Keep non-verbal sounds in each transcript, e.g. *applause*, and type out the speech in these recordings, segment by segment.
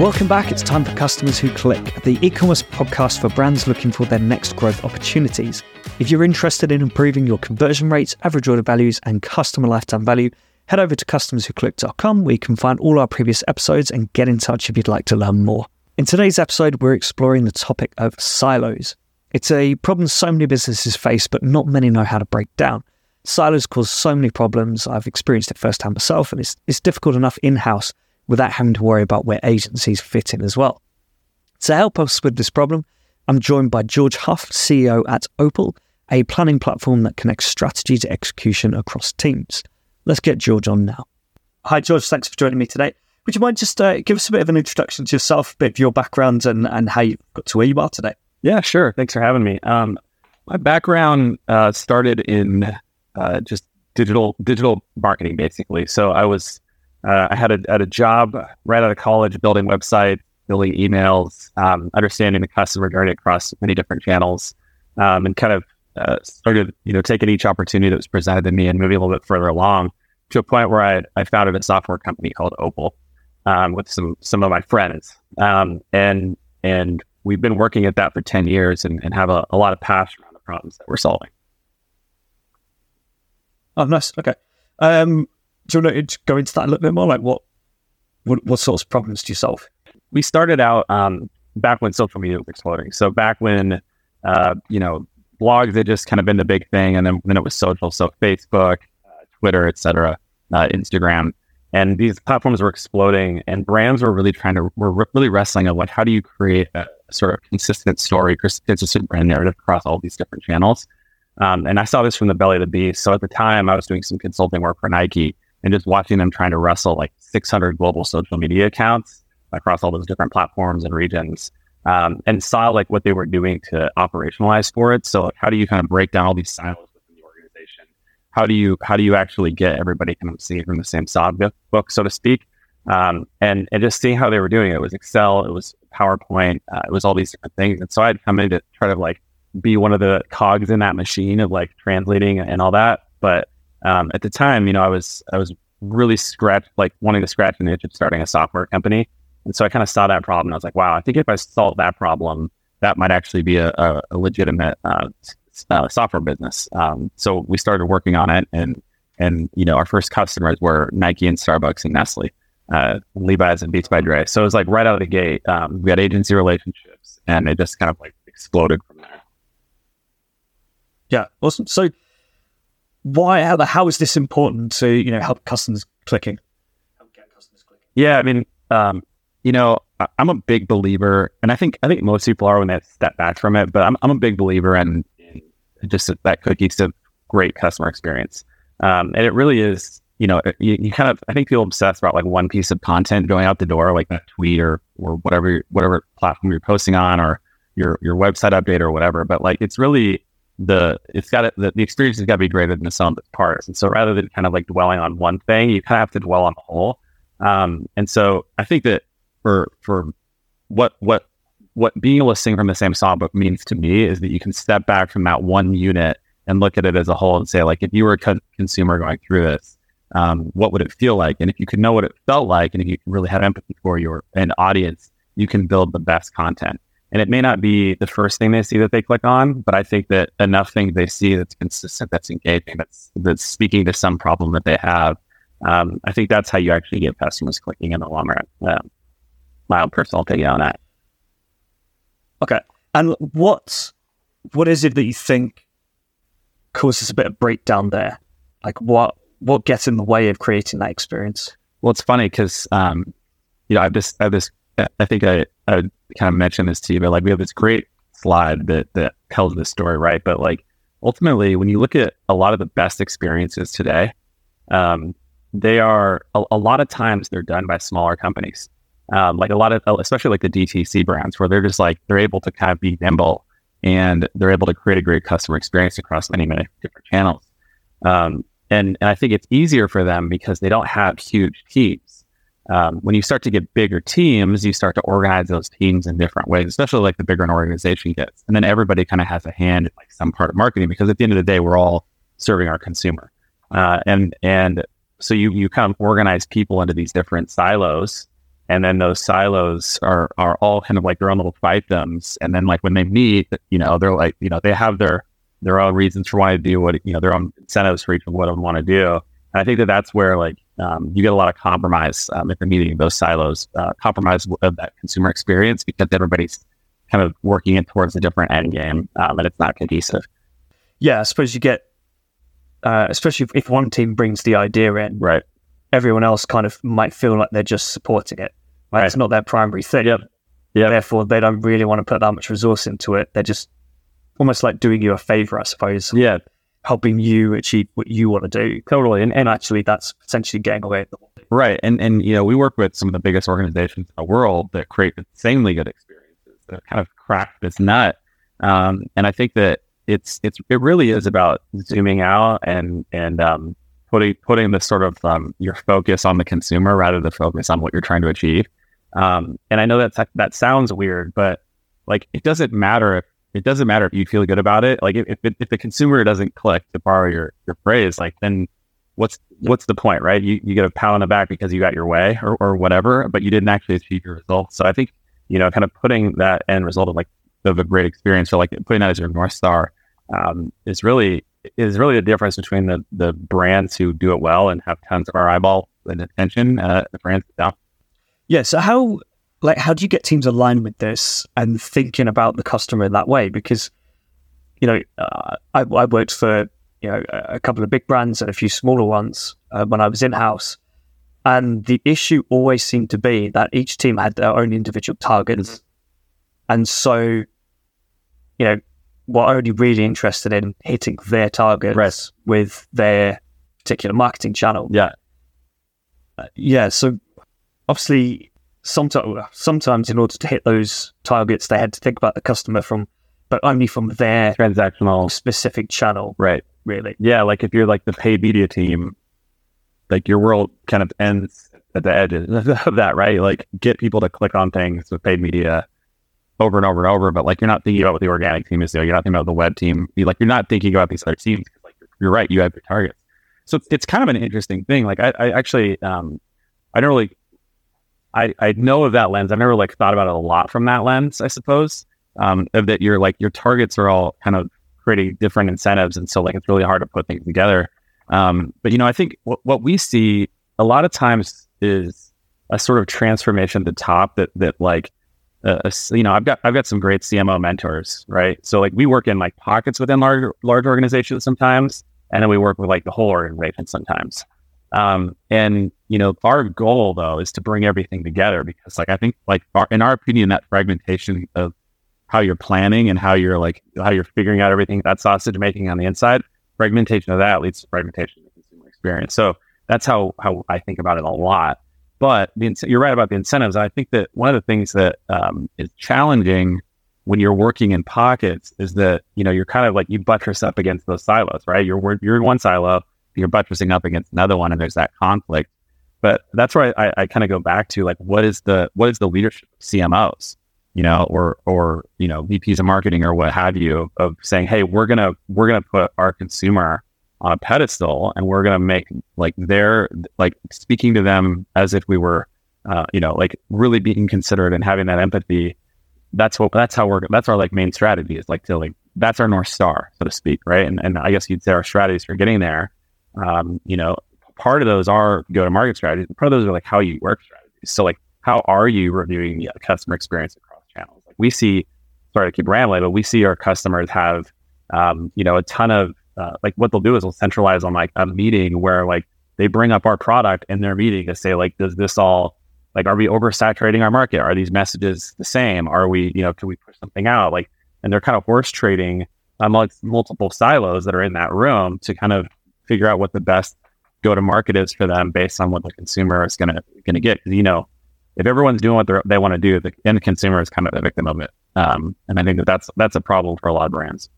Welcome back. It's time for Customers Who Click, the e commerce podcast for brands looking for their next growth opportunities. If you're interested in improving your conversion rates, average order values, and customer lifetime value, head over to customerswhoclick.com where you can find all our previous episodes and get in touch if you'd like to learn more. In today's episode, we're exploring the topic of silos. It's a problem so many businesses face, but not many know how to break down. Silos cause so many problems. I've experienced it firsthand myself, and it's, it's difficult enough in house without having to worry about where agencies fit in as well. To help us with this problem, I'm joined by George Huff, CEO at Opal, a planning platform that connects strategy to execution across teams. Let's get George on now. Hi, George. Thanks for joining me today. Would you mind just uh, give us a bit of an introduction to yourself, a bit of your background, and, and how you got to where you are today? Yeah, sure. Thanks for having me. Um, my background uh, started in uh, just digital digital marketing, basically. So I was uh, I had a, had a job right out of college building websites, building emails, um, understanding the customer journey across many different channels, um, and kind of uh, started, you know, taking each opportunity that was presented to me and moving a little bit further along to a point where I, I founded a software company called Opal um, with some some of my friends, um, and and we've been working at that for ten years and, and have a, a lot of passion around the problems that we're solving. Oh, nice. Okay. Um, do you want to go into that a little bit more? Like what, what, what sorts of problems do you solve? We started out um, back when social media was exploding. So back when, uh, you know, blogs had just kind of been the big thing, and then then it was social. So Facebook, uh, Twitter, etc., uh, Instagram, and these platforms were exploding, and brands were really trying to were really wrestling of like how do you create a sort of consistent story, consistent brand narrative across all these different channels. Um, and I saw this from the belly of the beast. So at the time, I was doing some consulting work for Nike, and just watching them trying to wrestle like 600 global social media accounts across all those different platforms and regions um, and saw like what they were doing to operationalize for it. So like, how do you kind of break down all these silos within the organization? How do you how do you actually get everybody kind of seeing from the same book so to speak? Um, and and just seeing how they were doing it. it was excel it was powerpoint uh, it was all these different things. And so i'd come in to try to like be one of the cogs in that machine of like translating and all that. But um, at the time, you know, I was I was really scratch like wanting to scratch an itch of starting a software company, and so I kind of saw that problem. I was like, wow, I think if I solve that problem, that might actually be a, a, a legitimate uh, uh, software business. Um, so we started working on it, and and you know, our first customers were Nike and Starbucks and Nestle, uh, Levi's and Beats by Dre. So it was like right out of the gate, um, we had agency relationships, and it just kind of like exploded from there. Yeah, awesome. So why how, how is this important to you know help customers clicking? Help get customers clicking. Yeah i mean um, you know i'm a big believer and i think i think most people are when they step back from it but i'm, I'm a big believer in, in just that cohesive great customer experience. Um, and it really is you know you, you, kind of i think people obsess about like one piece of content going out the door like that tweet or or whatever whatever platform you're posting on or your your website update or whatever but like it's really the it's got the, the experience has got to be greater than the sum of its parts. And so rather than kind of like dwelling on one thing, you kind of have to dwell on the whole. Um, and so I think that for for what what what being able to sing from the same songbook means to me is that you can step back from that one unit and look at it as a whole and say like if you were a co- consumer going through this um, what would it feel like and if you could know what it felt like and if you really have empathy for your an audience you can build the best content and it may not be the first thing they see that they click on, but I think that enough things they see that's consistent, that's engaging, that's that's speaking to some problem that they have. Um, I think that's how you actually get customers clicking in the long run. Um, my own personal opinion on that. Okay, and what what is it that you think causes a bit of breakdown there? Like what what gets in the way of creating that experience? Well, it's funny because um, you know I've just I have this I think I, I kind of mentioned this to you, but like we have this great slide that that tells this story, right? But like ultimately, when you look at a lot of the best experiences today, um, they are a, a, lot of times they're done by smaller companies, um, like a lot of especially like the DTC brands, where they're just like they're able to kind of be nimble and they're able to create a great customer experience across many many different channels. Um, and, and I think it's easier for them because they don't have huge teams um, when you start to get bigger teams, you start to organize those teams in different ways, especially like the bigger an organization gets. And then everybody kind of has a hand in like some part of marketing because at the end of the day, we're all serving our consumer. Uh, and and so you you kind of organize people into these different silos, and then those silos are are all kind of like their own little fiefdoms. And then like when they meet, you know, they're like, you know, they have their their own reasons for wanting to do what you know, their own incentives for each of what they want to do. And I think that that's where like um, you get a lot of compromise um, if you're meeting those silos, uh, compromise of that consumer experience because everybody's kind of working it towards a different end game um, and it's not cohesive. Yeah, I suppose you get, uh, especially if, if one team brings the idea in, Right. everyone else kind of might feel like they're just supporting it. Right? Right. It's not their primary thing. Yep. Yep. Therefore, they don't really want to put that much resource into it. They're just almost like doing you a favor, I suppose, Yeah, helping you achieve what you want to do. totally. And, And actually, that's essentially getting away with the thing. Right. And and you know, we work with some of the biggest organizations in the world that create insanely good experiences that kind of crack this nut. Um, and I think that it's it's it really is about zooming out and and um, putting putting the sort of um, your focus on the consumer rather than focus on what you're trying to achieve. Um, and I know that that sounds weird, but like it doesn't matter if it doesn't matter if you feel good about it. Like if if, if the consumer doesn't click, to borrow your your phrase, like then what's what's the point, right? You you get a pat on the back because you got your way or, or whatever, but you didn't actually achieve your results. So I think you know, kind of putting that end result of like of a great experience, or like putting that as your north star, um, is really is really the difference between the the brands who do it well and have tons of our eyeball and attention, uh, the brands don't. Yeah. So how like how do you get teams aligned with this and thinking about the customer in that way? Because you know, uh, I, I worked for you know a couple of big brands and a few smaller ones uh, when I was in house, and the issue always seemed to be that each team had their own individual targets, and so you know were only really interested in hitting their targets Right. with their particular marketing channel. Yeah, Uh, yeah, so obviously, sometimes sometimes in order to hit those targets, they had to think about the customer from, but only from their transactional, specific channel, right? really. Yeah, like if you're like the paid media team, like your world kind of ends at the edges *laughs* of that, right? Like get people to click on things with paid media over and over and over, but like you're not thinking about what the organic team is doing. You're not thinking about the web team. You like you're not thinking about these other teams. Like you're right, you have your targets. So it's, it's kind of an interesting thing. Like I, I actually, um, I don't really, I, I know of that lens. I've never like thought about it a lot from that lens, I suppose. Um, of that you're like your targets are all kind of creating different incentives, and so like it's really hard to put things together. Um, but you know, I think what, what we see a lot of times is a sort of transformation at the top that that like uh, you know I've got I've got some great CMO mentors, right? So like we work in like pockets within large large organizations sometimes, and then we work with like the whole organization sometimes. Um, and you know, our goal though is to bring everything together because like I think like our, in our opinion that fragmentation of how you're planning and how you're like how you're figuring out everything that sausage making on the inside fragmentation of that leads to fragmentation of the consumer experience. So that's how how i think about it a lot. But the, you're right about the incentives. I think that one of the things that um, is challenging when you're working in pockets is that you know you're kind of like you buttress up against those silos right? You're you're in one silo you're buttressing up against another one and there's that conflict but that's where I, I kind of go back to like what is the what is the leadership of cmos you know, or or you know, VPs of marketing or what have you, of saying, hey, we're gonna we're gonna put our consumer on a pedestal, and we're gonna make like their like speaking to them as if we were, uh, you know, like really being considerate and having that empathy. That's what that's how we're that's our like main strategy is like to like that's our north star, so to speak, right? And and I guess you'd say our strategies for getting there. Um, you know, part of those are go to market strategies. Part of those are like how you work strategies. So like how are you reviewing the customer experience across channels? Like we see, sorry to keep rambling, but we see our customers have, um, you know, a ton of uh, like what they'll do is they'll centralize on like a meeting where like they bring up our product in their meeting to say like, does this all like are we oversaturating our market? Are these messages the same? Are we, you know, can we push something out? Like, and they're kind of horse trading amongst multiple silos that are in that room to kind of figure out what the best go to market is for them based on what the consumer is gonna gonna get. 'Cause, you know, if everyone's doing what they want to do, the end consumer is kind of the victim of it. Um, and I think that that's that's a problem for a lot of brands.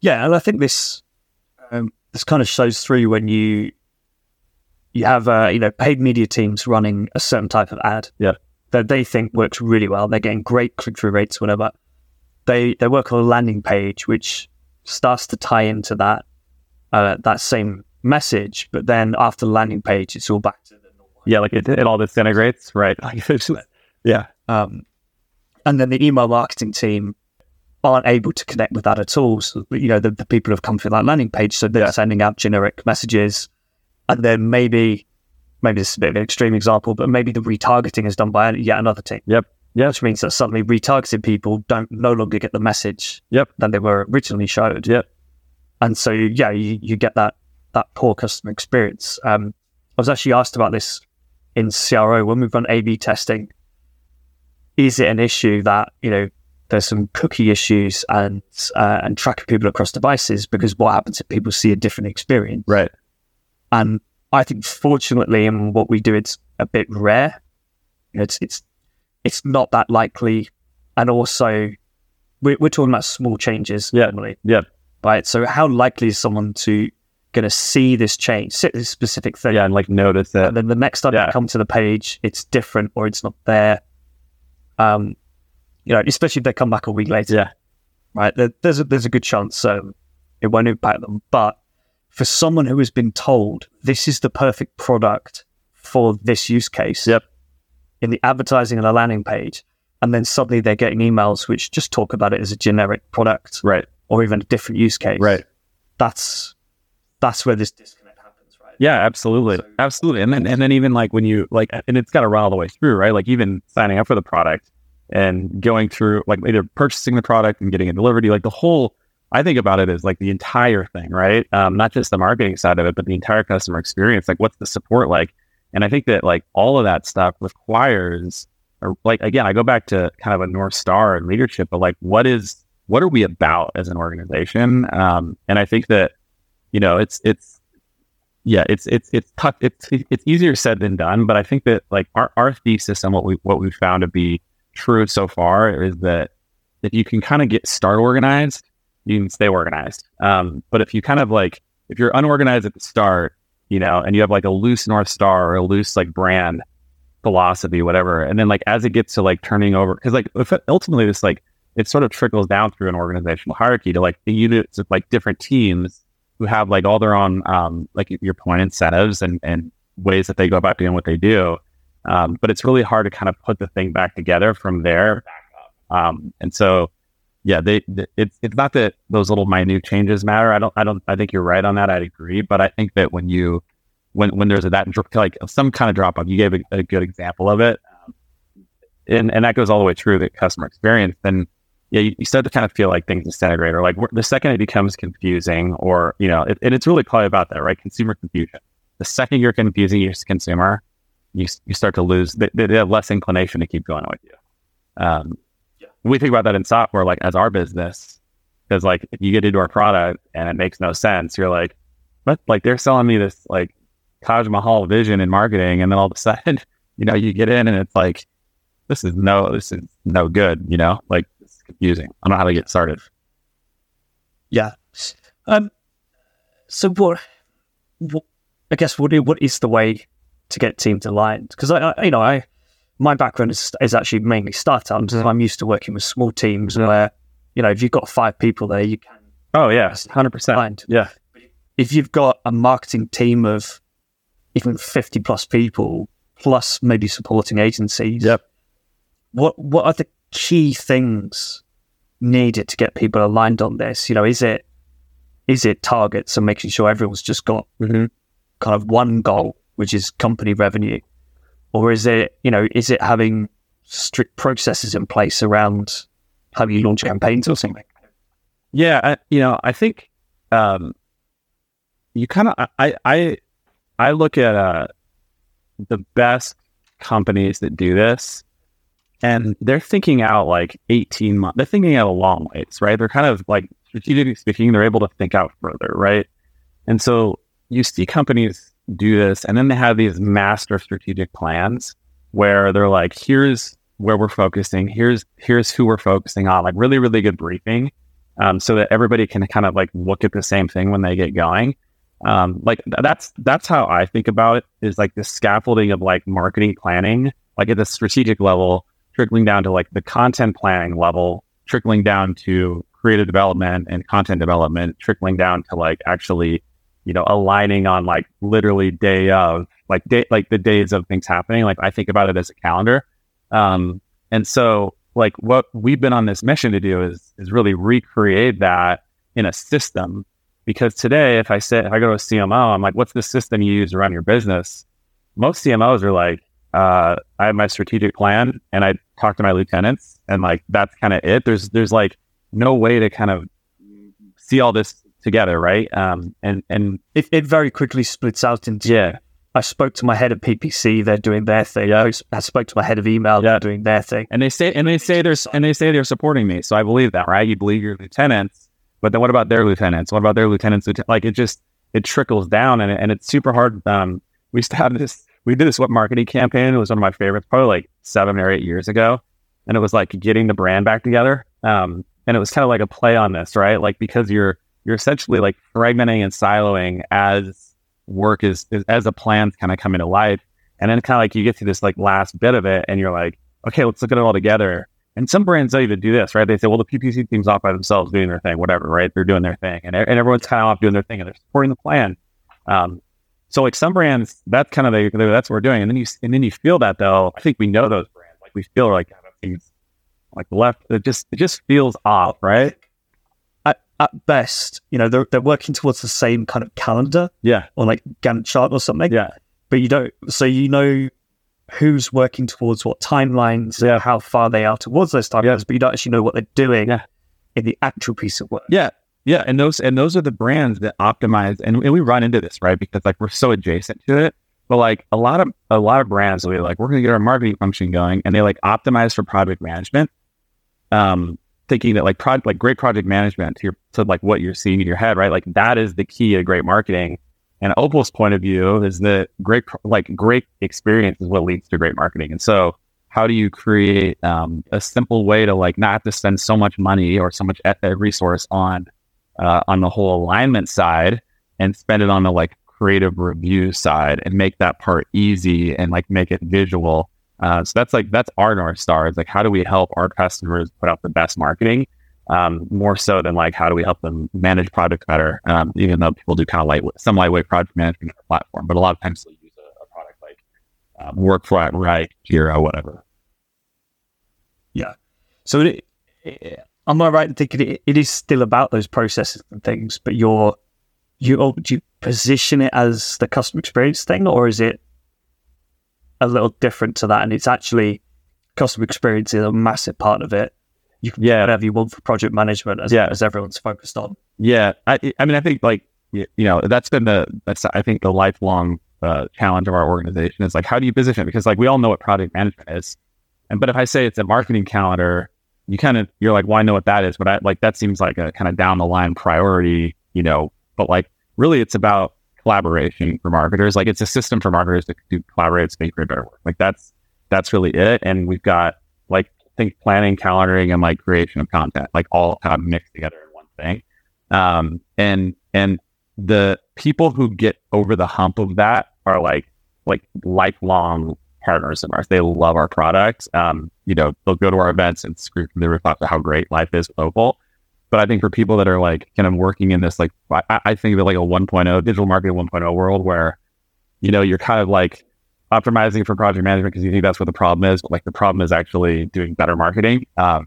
Yeah, and I think this um, this kind of shows through when you you have uh, you know paid media teams running a certain type of ad Yeah. that they think works really well. They're getting great click through rates, whatever. They they work on a landing page which starts to tie into that uh, that same message, but then after the landing page, it's all back to the normal Yeah, like it, it all disintegrates, right? *laughs* yeah. Um, and then the email marketing team aren't able to connect with that at all. So, you know, the, the people have come through that landing page, so they're Yeah. sending out generic messages, and then maybe, maybe this is a bit of an extreme example, but maybe the retargeting is done by yet another team. Yep. Yep. Which means that suddenly retargeted people don't no longer get the message Yep. that they were originally showed. Yep. And so yeah, you, you get that that poor customer experience. Um, I was actually asked about this in CRO when we've run A/B testing. Is it an issue that you know there's some cookie issues and uh, and tracking people across devices? Because what happens if people see a different experience? Right. And I think fortunately, in what we do, it's a bit rare. You know, It's it's it's not that likely, and also we're, we're talking about small changes Yeah. normally, Yep. Right? So how likely is someone to going to see this change, see this specific thing, Yeah, and like notice it. and then the next time Yeah. they come to the page, it's different or it's not there. Um, you know, especially if they come back a week later, Yeah. right? There, there's a, there's a good chance um, it won't impact them. But for someone who has been told this is the perfect product for this use case, Yep. in the advertising and the landing page, and then suddenly they're getting emails which just talk about it as a generic product Right. Or even a different use case, Right. That's that's where this disconnect happens, right? Yeah, absolutely. So- absolutely. And then and then even like when you like and it's gotta run all the way through, right? Like even signing up for the product and going through like either purchasing the product and getting it delivered, to like the whole I think about it as like the entire thing, right? Um, not just the marketing side of it, but the entire customer experience. Like what's the support like? And I think that like all of that stuff requires or like again, I go back to kind of a North Star and leadership, but like what is what are we about as an organization? Um, and I think that, you know, it's it's yeah, it's it's it's tough. It's it's easier said than done, but I think that like our, our thesis and what we what we've found to be true so far is that if you can kind of get start organized, you can stay organized. Um, but if you kind of like if you're unorganized at the start, you know, and you have like a loose north star or a loose like brand philosophy, whatever, and then like as it gets to like turning over, because like ultimately this like it sort of trickles down through an organizational hierarchy to like the units of like different teams who have like all their own um, like your point incentives and and ways that they go about doing what they do. Um, but it's really hard to kind of put the thing back together from there. Um, and so, yeah, they, th- it's it's not that those little minute changes matter. I don't I don't I think you're right on that. I'd agree, but I think that when you when when there's a, that like some kind of drop off, you gave a, a good example of it, and and that goes all the way through the customer experience. Then yeah, you, you start to kind of feel like things disintegrate, or like the second it becomes confusing, or you know, it, and it's really probably about that, right? Consumer confusion. The second you're confusing your consumer, you you start to lose. They, they have less inclination to keep going with you. Um, Yeah. We think about that in software, like as our business, because like if you get into our product and it makes no sense, you're like, but Like they're selling me this like Taj Mahal vision in marketing, and then all of a *laughs* sudden, you know, you get in and it's like, this is no, this is no good. You know, like confusing. I don't know how to get started. Yeah. Um. So what? what I guess what what is the way to get teams aligned? Because I, I, you know, I my background is is actually mainly startups. Mhm. I'm used to working with small teams where, you know, if you've got five people there, you can Oh yeah, hundred percent. Yeah, If you've got a marketing team of even 50 plus people, plus maybe supporting agencies, Yep. what what are the key things needed to get people aligned on this? You know, is it is it targets and making sure everyone's just got Mhm. kind of one goal, which is company revenue, or is it you know is it having strict processes in place around how you launch campaigns or something? Yeah, I, you know, I think um, you kind of I I I look at uh, the best companies that do this, and they're thinking out like eighteen months. They're thinking out a long ways, right? They're kind of like strategically speaking, they're able to think out further, right? And so you see companies do this, and then they have these master strategic plans where they're like, "Here's where we're focusing. Here's here's who we're focusing on." Like really, really good briefing um, so that everybody can kind of like look at the same thing when they get going. Um, like th- that's that's how I think about it is like the scaffolding of like marketing planning, like at the strategic level, trickling down to like the content planning level, trickling down to creative development and content development, trickling down to like actually you know, aligning on like literally day of like day, like the days of things happening. Like I think about it as a calendar. Um, and so like what we've been on this mission to do is, is really recreate that in a system. Because today, if I say, if I go to a CMO, I'm like, what's the system you use to run your business? Most CMOs are like, uh, I have my strategic plan and I talk to my lieutenants and like, that's kind of it. There's, there's like no way to kind of see all this together, right? Um, and and it, it very quickly splits out into yeah. I spoke to my head of PPC; they're doing their thing. Yeah. I spoke to my head of email; yeah. they're doing their thing. And they say and they say they're and they say they're supporting me, so I believe that, right? You believe your lieutenants, but then what about their lieutenants? What about their lieutenants? Like it just it trickles down, and and it's super hard. Um, we used to have this. We did this what marketing campaign. It was one of my favorites, probably like seven or eight years ago, and it was like getting the brand back together. Um, and it was kind of like a play on this, right? Like because you're you're essentially like fragmenting and siloing as work is, is as a plan's kind of coming to life. And then kind of like you get to this like last bit of it and you're like, okay, let's look at it all together. And some brands don't even do this, right? They say, well, the PPC team's off by themselves doing their thing, whatever, right? They're doing their thing. And, and everyone's kind of off doing their thing and they're supporting the plan. Um, so like some brands, that's kind of the, that's what we're doing. And then you, and then you feel that though, I think we know those brands. Like we feel like, like left, it just, it just feels off, right? at best, you know, they're, they're working towards the same kind of calendar. Yeah. Or like Gantt chart or something. Yeah. But you don't, so you know who's working towards what timelines, yeah. how far they are towards those timelines, yeah. but you don't actually know what they're doing yeah. in the actual piece of work. Yeah. Yeah. And those, and those are the brands that optimize. And, and we run into this, right? Because like we're so adjacent to it. But like a lot of, a lot of brands be like, we're going to get our marketing function going and they like optimize for project management. Um, thinking that like project like great project management to, your, to like what you're seeing in your head, right? Like that is the key to great marketing. And Opal's point of view is that great like great experience is what leads to great marketing. And so how do you create um, a simple way to like not have to spend so much money or so much resource on uh, on the whole alignment side and spend it on the like creative review side and make that part easy and like make it visual uh, so that's like that's our north star. It's like how do we help our customers put out the best marketing, um, more so than like how do we help them manage projects better. Um, even though people do kind of lightweight, some lightweight project management on the platform, but a lot of times they use a, a product like um, Workfront, right, Jira, whatever. Yeah. So it, it, am I right in thinking it, it is still about those processes and things, but you're you do you position it as the customer experience thing, or is it a little different to that. And it's actually customer experience is a massive part of it. You can yeah. whatever you want for project management as, yeah. as everyone's focused on. Yeah. I, I mean, I think like, you know, that's been the, that's, I think the lifelong uh, challenge of our organization is like, how do you position it? Because like, we all know what project management is. And, but if I say it's a marketing calendar, you kind of, you're like, well, I know what that is, but I like, that seems like a kind of down the line priority, you know, but like, really it's about collaboration for marketers. Like it's a system for marketers to do collaborate to make better work. Like that's that's really it. And we've got like think planning, calendaring, and like creation of content, like all kind of mixed together in one thing. Um, and and the people who get over the hump of that are like like lifelong partners of ours. They love our products. Um, you know, they'll go to our events and scream from the rooftop how great life is with Opal. But I think for people that are like kind of working in this, like, I, I think of it like a 1.0 digital marketing 1.0 world where, you know, you're kind of like optimizing for project management because you think that's what the problem is. But like the problem is actually doing better marketing. Um,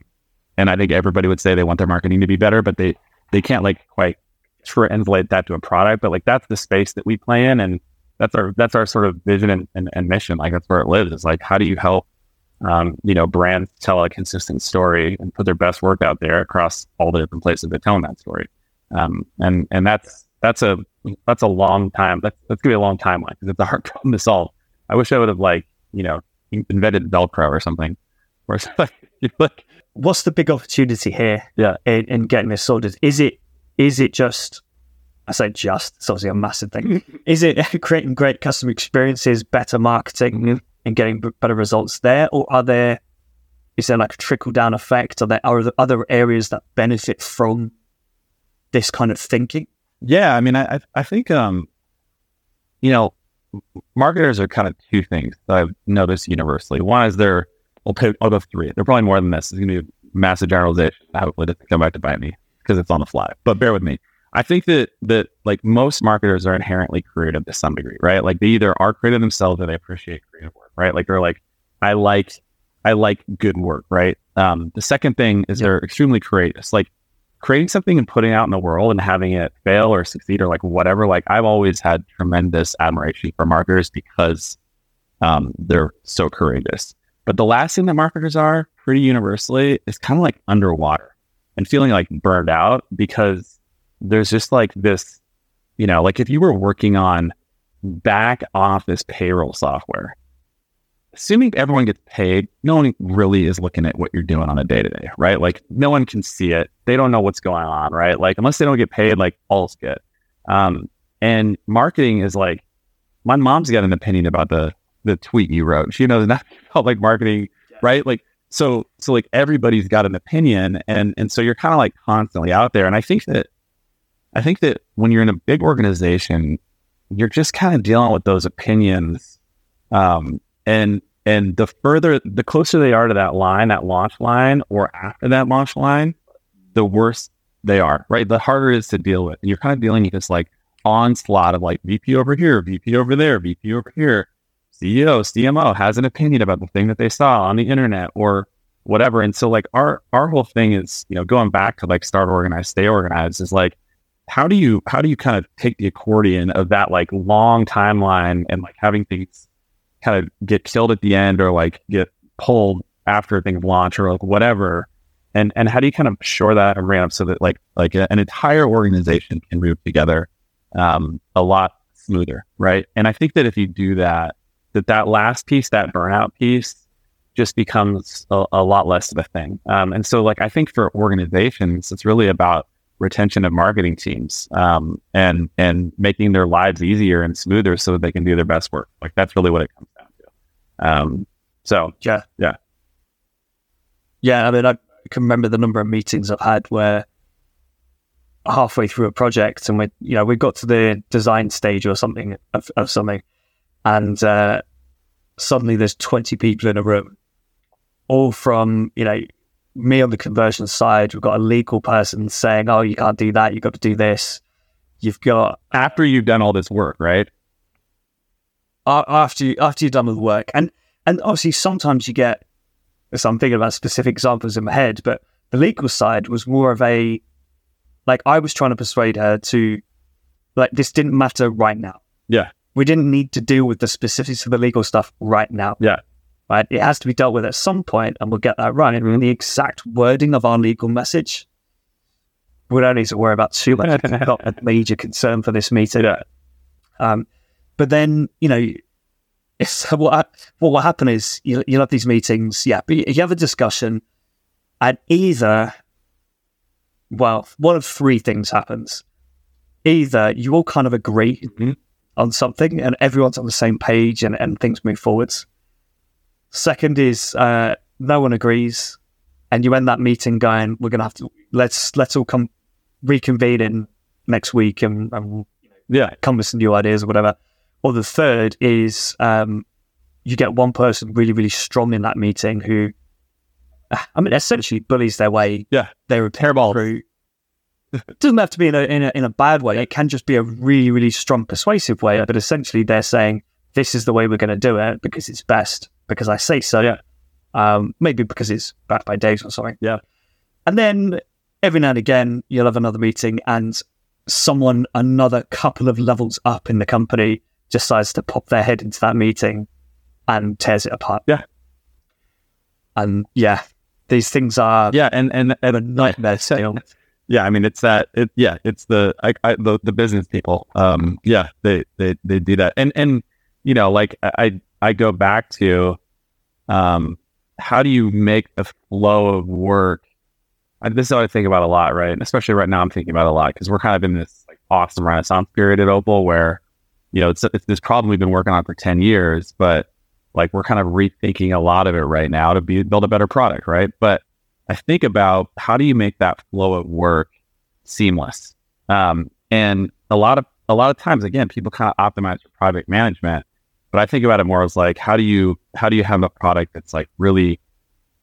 and I think everybody would say they want their marketing to be better, but they, they can't like quite translate that to a product. But like that's the space that we play in. And that's our, that's our sort of vision and, and, and mission. Like that's where it lives. It's like, how do you help um, you know, brands tell a consistent story and put their best work out there across all the different places they're telling that story. Um, and and that's that's a that's a long time. That's that's gonna be a long timeline because it's a hard *laughs* problem to solve. I wish I would have like you know invented Velcro or something. *laughs* It's like, like what's the big opportunity here? Yeah, in, in getting this sorted. Is it is it just I say just, it's obviously a massive thing. *laughs* is it *laughs* creating great customer experiences, better marketing, mm-hmm and getting better results there, or are there is there like a trickle down effect? Are there are there other areas that benefit from this kind of thinking? Yeah, I mean, I I think um, you know, marketers are kind of two things that I've noticed universally. One is they're I'll pick I'll go three. They're probably more than this. It's gonna be a massive generalization. Hopefully, it doesn't come back to bite me because it's on the fly. But bear with me. I think that that like most marketers are inherently creative to some degree, right? Like they either are creative themselves or they appreciate creative work, right? Like they're like, I like I like good work, right? Um, the second thing is they're extremely courageous. Like creating something and putting it out in the world and having it fail or succeed or like whatever. Like I've always had tremendous admiration for marketers because um, they're so courageous. But the last thing that marketers are pretty universally is kind of like underwater and feeling like burned out because there's just like this, you know, like if you were working on back office payroll software, assuming everyone gets paid, no one really is looking at what you're doing on a day to day, right? Like no one can see it. They don't know what's going on, right? Like unless they don't get paid, like all's good. Um, and marketing is like, my mom's got an opinion about the the tweet you wrote. She knows *laughs* nothing about like marketing, yeah. right? Like so so like everybody's got an opinion, and and so you're kind of like constantly out there. And I think that I think that when you're in a big organization, you're just kind of dealing with those opinions. Um, and and the further, the closer they are to that line, that launch line, or after that launch line, the worse they are, right? The harder it is to deal with. And you're kind of dealing with this like onslaught of like VP over here, VP over there, VP over here. CEO, CMO has an opinion about the thing that they saw on the internet or whatever. And so like our our whole thing is, you know, going back to like start organized, stay organized is like how do you how do you kind of take the accordion of that like long timeline and like having things kind of get killed at the end or like get pulled after things launch or like whatever. And and how do you kind of shore that and ramp so that like like a, an entire organization can move together um, a lot smoother, right? And I think that if you do that, that that last piece, that burnout piece, just becomes a, a lot less of a thing. Um, and so, like I think for organizations, it's really about retention of marketing teams um, and and making their lives easier and smoother so that they can do their best work. Like that's really what it comes down to. Um, so yeah, yeah, yeah. I mean, I can remember the number of meetings I've had where halfway through a project and we, you know, we got to the design stage or something of, of something, and uh, suddenly there's 20 people in a room, all from you know me on the conversion side, we've got a legal person saying, "Oh, you can't do that. You've got to do this." You've got after you've done all this work, right? After you after you've done all the work, and and obviously sometimes you get. So I'm thinking about specific examples in my head, but the legal side was more of a like I was trying to persuade her to like this didn't matter right now. Yeah. We didn't need to deal with the specifics of the legal stuff right now. Yeah right? It has to be dealt with at some point, and we'll get that right. And the exact wording of our legal message, we don't need to worry about too much. *laughs* It's not a major concern for this meeting. Um, but then, you know, it's, *laughs* what, what will happen is you, you'll have these meetings, yeah, but you have a discussion, and either, well, one of three things happens. Either you all kind of agree mm-hmm. on something and everyone's on the same page and, and things move forwards Second is uh, no one agrees, and you end that meeting going, "We're going to have to let's let's all come reconvene in next week and, and yeah, come with some new ideas or whatever." Or the third is um, you get one person really really strong in that meeting who, I mean, essentially bullies their way. Yeah, they repair through. it doesn't have to be in a, in a in a bad way. It can just be a really really strong persuasive way. But essentially, they're saying this is the way we're going to do it because it's best because I say so. Yeah. Um, maybe because it's backed by Dave or something. Yeah. And then every now and again, you'll have another meeting and someone another couple of levels up in the company decides to pop their head into that meeting and tears it apart. Yeah. And yeah, these things are yeah, and and, and a nightmare still. Yeah, I mean it's that it yeah, it's the I, I the, the business people. Um yeah, they they they do that. And and you know, like I I go back to um, how do you make a flow of work? I, this is what I think about a lot, right? And especially right now, I'm thinking about a lot because we're kind of in this like awesome renaissance period at Opal where, you know, it's, it's this problem we've been working on for 10 years, but like we're kind of rethinking a lot of it right now to be, build a better product, right? But I think about how do you make that flow of work seamless? Um, and a lot of a lot of times, again, people kind of optimize for project management, but I think about it more as like, how do you how do you have a product that's like really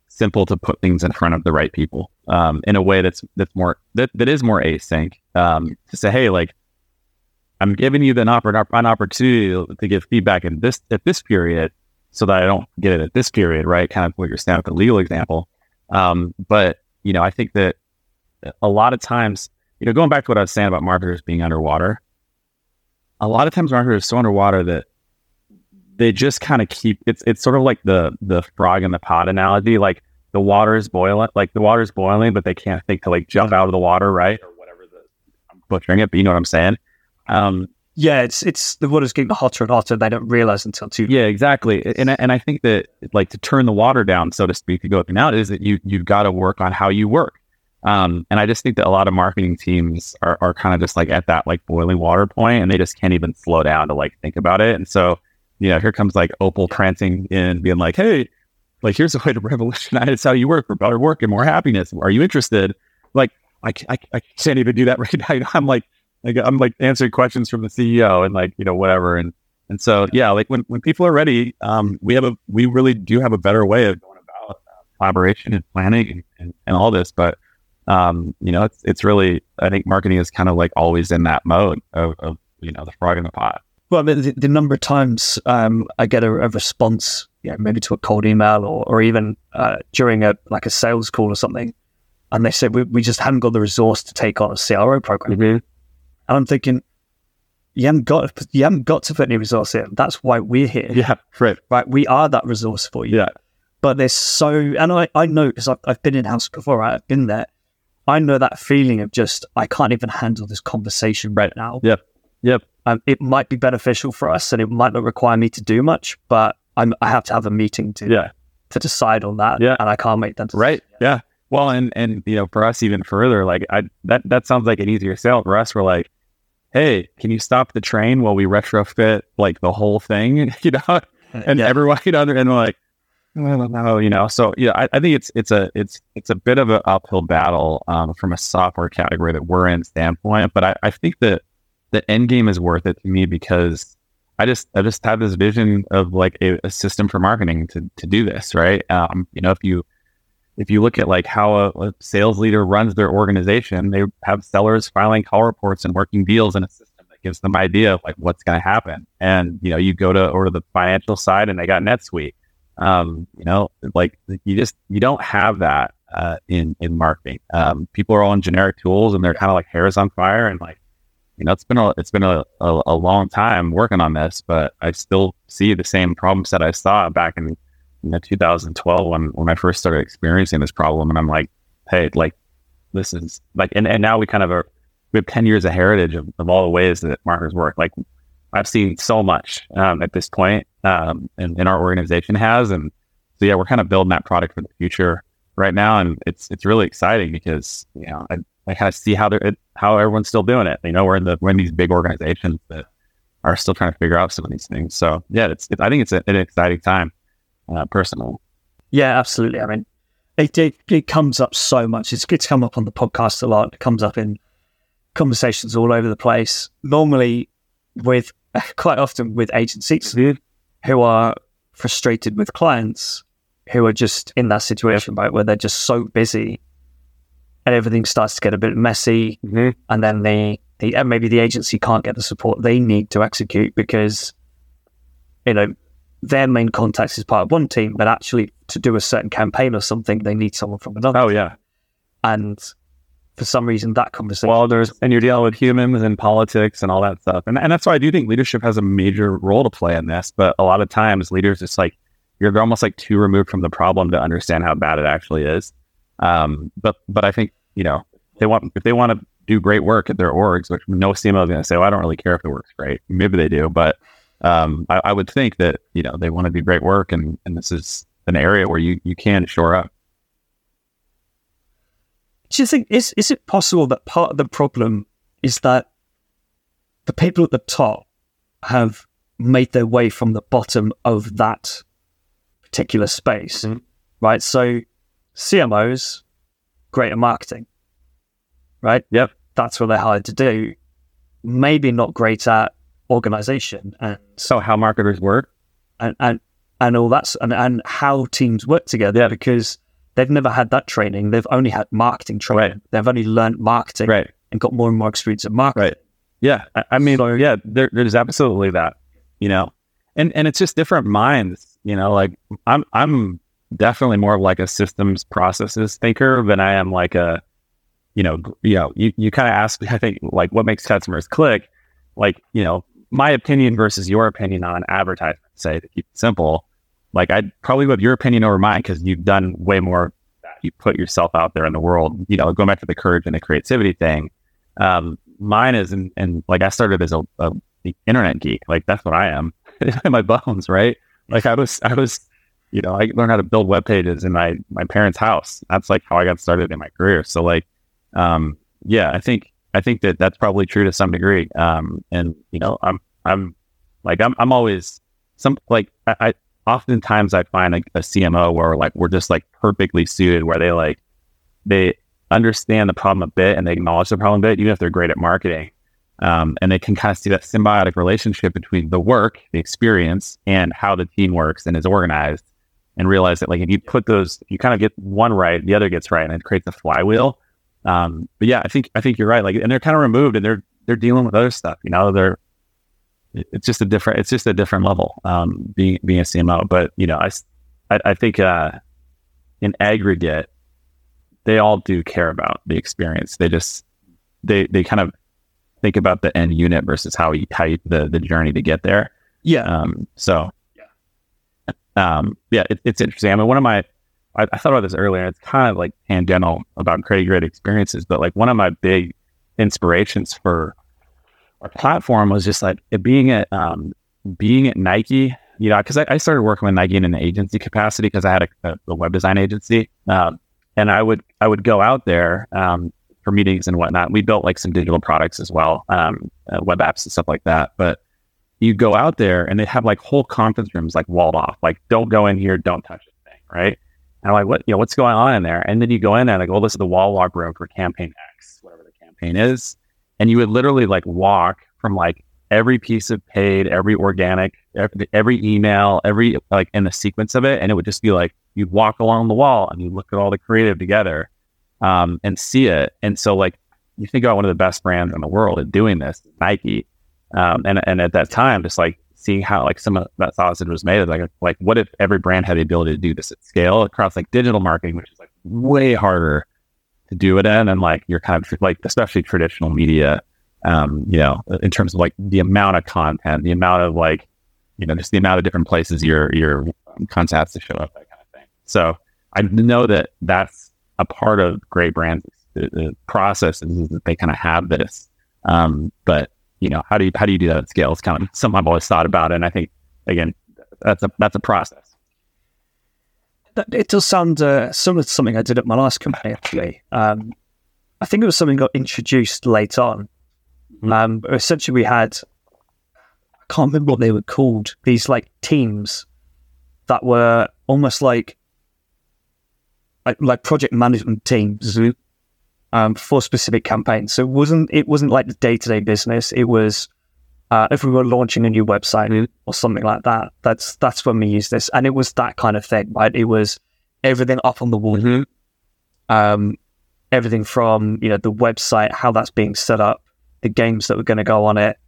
simple to put things in front of the right people um, in a way that's that's more that, that is more async um, to say, hey, like I'm giving you the oppor- an opportunity to give feedback in this at this period, so that I don't get it at this period, right? Kind of what you're saying with the legal example. Um, but you know, I think that a lot of times, you know, going back to what I was saying about marketers being underwater, a lot of times marketers are so underwater that they just kind of keep it's it's sort of like the the frog in the pot analogy. Like the water is boiling, like the water is boiling, but they can't think to like jump out of the water, right? Or whatever the I'm butchering it, but you know what I'm saying. Um, yeah, it's it's the water's getting hotter and hotter. And They don't realize until too. Yeah, exactly. And and I think that like to turn the water down, so to speak, to go up and out, is that you you've got to work on how you work. Um, and I just think that a lot of marketing teams are, are kind of just like at that like boiling water point and they just can't even slow down to like think about it. And so, you know, here comes like Opal prancing in being like, Hey, like here's a way to *laughs* revolutionize how you work for better work and more happiness. Are you interested? Like, I, I, I can't even do that *laughs* right now. I'm like, like I'm like answering questions from the CEO and like, you know, whatever. And, and so, yeah, like when, when people are ready, um, we have a, we really do have a better way of going about uh, collaboration and planning and, and, and all this, but um, you know, it's it's really I think marketing is kind of like always in that mode of, of you know the frog in the pot. Well, I mean, the, the number of times um, I get a, a, response, you know, maybe to a cold email or or even uh, during a like a sales call or something, and they say we, we just haven't got the resource to take on a CRO program, mm-hmm. and I'm thinking. You haven't got you haven't got to put any resource in. That's why we're here. Yeah, right. Right. We are that resource for you. Yeah. But there's so, and I, I know because I've, I've been in house before. Right? I've been there I know that feeling of just I can't even handle this conversation right now. Yep. Yep. Um, it might be beneficial for us, and it might not require me to do much, but I'm, I have to have a meeting to yeah. to decide on that. Yeah. and I can't make that. Decision. Right. Yeah. Well, and and you know, for us even further, like I that that sounds like an easier sale for us. We're like, hey, can you stop the train while we retrofit like the whole thing? *laughs* you know, and yeah. everyone, *laughs* you know, and like, know, you know. So yeah, I, I, think it's it's a it's it's a bit of an uphill battle um, from a software category that we're in standpoint. But I, I think that the end game is worth it to me because I just I just have this vision of like a, a system for marketing to to do this right. Um, you know, if you if you look at like how a, a, sales leader runs their organization, they have sellers filing call reports and working deals in a system that gives them idea of like what's going to happen. And you know, you go to or the financial side, and they got NetSuite um, you know, like you just you don't have that uh, in in marketing. Um, people are all in generic tools, and they're kind of like hairs on fire. And like, you know, it's been a it's been a, a, a, long time working on this, but I still see the same problems that I saw back in you know 2012 when when I first started experiencing this problem. And I'm like, hey, like this is like, and, and now we kind of are we have 10 years of heritage of, of all the ways that marketers work. Like I've seen so much um, at this point, um, and, and, our organization has, and so yeah, we're kind of building that product for the future right now, and it's it's really exciting because you know I, I kind of see how they're how everyone's still doing it. You know, we're in the we're in these big organizations that are still trying to figure out some of these things. So yeah, it's, I think it's a, an exciting time, uh, personally. Yeah, absolutely. I mean, it, it, it comes up so much. It's it's come up on the podcast a lot. It comes up in conversations all over the place. Normally, with *laughs* quite often with agencies who are frustrated with clients who are just in that situation, right, where they're just so busy and everything starts to get a bit messy, mm-hmm. and then they, they and maybe the agency can't get the support they need to execute because you know their main contact is part of one team, but actually to do a certain campaign or something, they need someone from another. Oh yeah, and for some reason that conversation. Well, there's and you're dealing with humans and politics and all that stuff, and and that's why I do think leadership has a major role to play in this. But a lot of times, leaders it's like you're almost like too removed from the problem to understand how bad it actually is. Um, but but I think you know they want if they want to do great work at their orgs, which no CMO is going to say, well, I don't really care if it works great. Maybe they do, but um, I, I would think that you know they want to do great work, and and this is an area where you you can shore up do you think is is it possible that part of the problem is that the people at the top have made their way from the bottom of that particular space, mm-hmm. right? So CMOs, great at marketing, right? Yep, that's what they're hired to do. Maybe not great at organization and so how marketers work and and and all that's and, and how teams work together yeah. because they've never had that training. They've only had marketing training. Right. They've only learned marketing Right. and got more and more experience in marketing. Right. Yeah. I, I mean, So- yeah, there, there's absolutely that, you know, and, and it's just different minds, you know, like I'm, I'm definitely more of like a systems processes thinker than I am like a, you know, you know, you, you kind of ask *laughs* I think like what makes customers click, like, you know, my opinion versus your opinion on advertisement, say to keep it simple. Like I'd probably have your opinion over mine because you've done way more. You put yourself out there in the world. You know, going back to the courage and the creativity thing. Um, mine is, and, and like I started as a, a internet geek. Like that's what I am *laughs* in my bones, right? Like I was, I was, you know, I learned how to build web pages in my my parents' house. That's like how I got started in my career. So like, um, yeah, I think I think that that's probably true to some degree. Um, and you know, I'm I'm like I'm I'm always some like I, I oftentimes I find like a CMO where like we're just like perfectly suited where they like they understand the problem a bit and they acknowledge the problem a bit, even if they're great at marketing. Um, and they can kind of see that symbiotic relationship between the work, the experience, and how the team works and is organized, and realize that like if you put those, you kind of get one right, the other gets right, and it creates a flywheel. Um, but yeah, I think I think you're right. Like, and they're kind of removed, and they're they're dealing with other stuff. You know, they're it's just a different it's just a different level um, being being a CMO. But you know, I I think uh, in aggregate, they all do care about the experience. They just they they kind of think about the end unit versus how you, how you, the the journey to get there. Yeah. Um, so um, yeah, it, it's interesting. I mean, one of my I, I thought about this earlier. It's kind of like tangential about creating great experiences, but like one of my big inspirations for our platform was just like being at um, being at Nike. You know, because I, I started working with Nike in an agency capacity because I had a, a, a web design agency, um, and I would I would go out there um, for meetings and whatnot. We built like some digital products as well, um, uh, web apps and stuff like that. But you go out there and they have like whole conference rooms like walled off, like don't go in here, don't touch this thing, right? And I'm like, what, you know, what's going on in there? And then you go in there and like, oh, this is the wall walk room for campaign X, whatever the campaign is. And you would literally like walk from like every piece of paid, every organic, every, every email, every like in the sequence of it. And it would just be like, you'd walk along the wall and you look at all the creative together um, and see it. And so like, you think about one of the best brands in the world at doing this, Nike. Um, and, and at that time, just like seeing how like some of that sausage was made, like, like what if every brand had the ability to do this at scale across like digital marketing, which is like way harder to do it in. And like, you're kind of like, especially traditional media, um, you know, in terms of like the amount of content, the amount of like, you know, just the amount of different places your, your content has to show up, that kind of thing. So I know that that's a part of great brands, the, the process is that they kind of have this. Um, but you know, how do you how do you do that at scale? It's kind of something I've always thought about, and I think again, that's a that's a process. That, it does sound uh, similar to something I did at my last company, actually. Um, I think it was something got introduced late on. Mhm. Um, essentially, we had, I can't remember what they were called, these like teams that were almost like like, like project management teams um, for specific campaigns. So it wasn't it wasn't like the day to day business. It was uh, if we were launching a new website or something like that. That's that's when we used this, and it was that kind of thing, right? It was everything up on the wall, um, everything from you know the website, how that's being set up, the games that were going to go on it,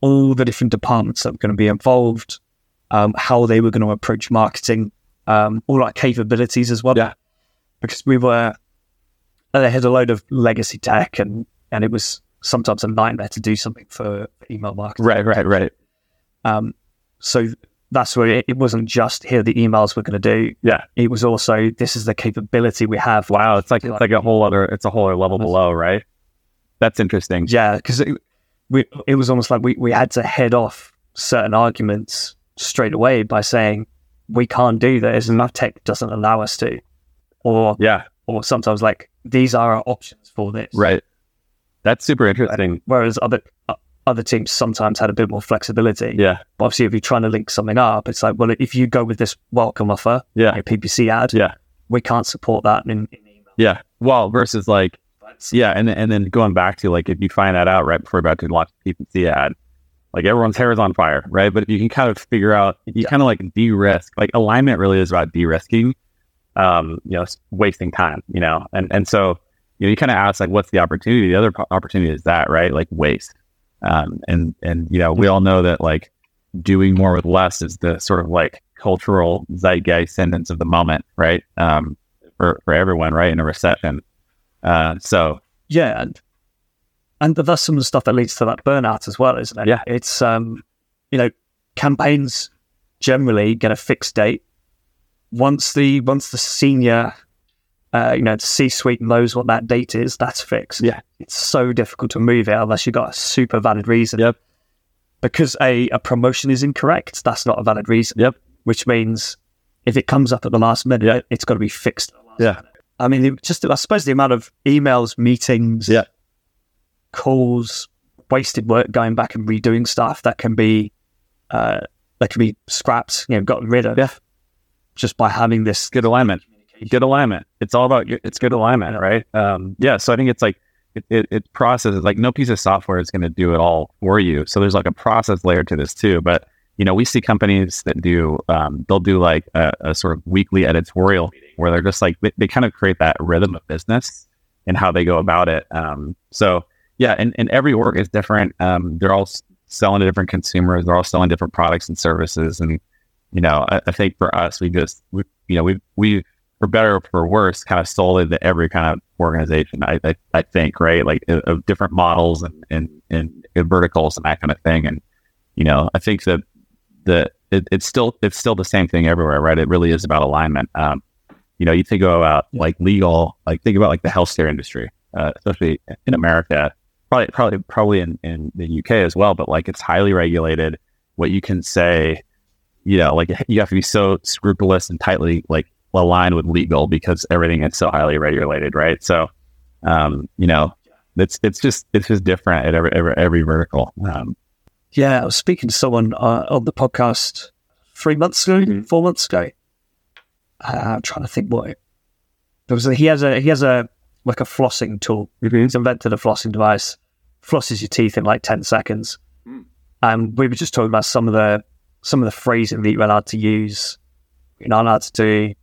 all the different departments that were going to be involved, um, how they were going to approach marketing, um, all our capabilities as well. Yeah. because we were they had a load of legacy tech, and and it was sometimes a nightmare to do something for email marketing. Right, right, right. Um, so that's where it, it wasn't just here the emails we're going to do. Yeah. It was also this is the capability we have. Wow, it's like it's like a whole other it's a whole other level below, right? That's interesting. Yeah, because it, we it was almost like we, we had to head off certain arguments straight away by saying we can't do this and our tech doesn't allow us to, or Yeah, or sometimes like these are our options for this. right. That's super interesting. Whereas other uh, other teams sometimes had a bit more flexibility. Yeah, But obviously, if you're trying to link something up, it's like, well, if you go with this welcome offer, yeah, a PPC ad, yeah, we can't support that in, in email. yeah. Well, versus like Yeah, and then- and then going back to like if you find that out right before you're about to launch a PPC ad, like everyone's hair is on fire, right? But if you can kind of figure out, you Yeah. kind of like de-risk. Like alignment really is about de-risking. Um, you know, wasting time, you know, and and so you know, you kind of ask like, what's the opportunity? The other opportunity is that, right? Like waste, um, and and you know, we all know that like doing more with less is the sort of like cultural zeitgeist sentence of the moment, right? Um, for for everyone, right? In a recession, uh, so yeah, and and that's some of the stuff that leads to that burnout as well, isn't it? Yeah, it's um, you know, campaigns generally get a fixed date once the once the senior uh, you know, C suite knows what that date is, that's fixed. Yeah. It's so difficult to move it unless you've got a super valid reason. Yep. Because a, a promotion is incorrect, that's not a valid reason. Yep. Which means if it comes up at the last minute, yeah. it's got to be fixed. yeah. Minute. I mean, just I suppose the amount of emails, meetings, yeah. calls, wasted work going back and redoing stuff that can be uh, that can be scrapped, you know, gotten rid of yeah. Just by having this good alignment good alignment. It's all about it's good alignment, right? Um, yeah. So I think it's like it, it, it processes like no piece of software is going to do it all for you. So there's like a process layer to this too. But you know, we see companies that do um, they'll do like a, a, sort of weekly editorial where they're just like they, they, kind of create that rhythm of business and how they go about it. Um, so yeah, and, and every org is different. Um, they're all selling to different consumers. They're all selling different products and services. And you know, I, I think for us, we just we you know we we for better or for worse, kind of sold into every kind of organization. I, I, I think, right, like of different models and, and, and verticals and that kind of thing. And you know, I think that the it, it's still it's still the same thing everywhere, right? It really is about alignment. Um, you know, you think about like legal, like think about like the healthcare industry, uh, especially in America, probably probably probably in, in the UK as well. But like it's highly regulated. What you can say, you know, like you have to be so scrupulous and tightly like aligned with legal because everything is so highly regulated, right? So, um, you know, it's it's just it's just different at every every, every vertical. Um, yeah, I was speaking to someone uh, on the podcast three months ago, mm-hmm. four months ago. Uh, I'm trying to think what it, there was. A, he has a he has a like a flossing tool. Mm-hmm. He's invented a flossing device, flosses your teeth in like ten seconds. Mm. And we were just talking about some of the some of the phrasing that you're allowed to use, you're not allowed to do,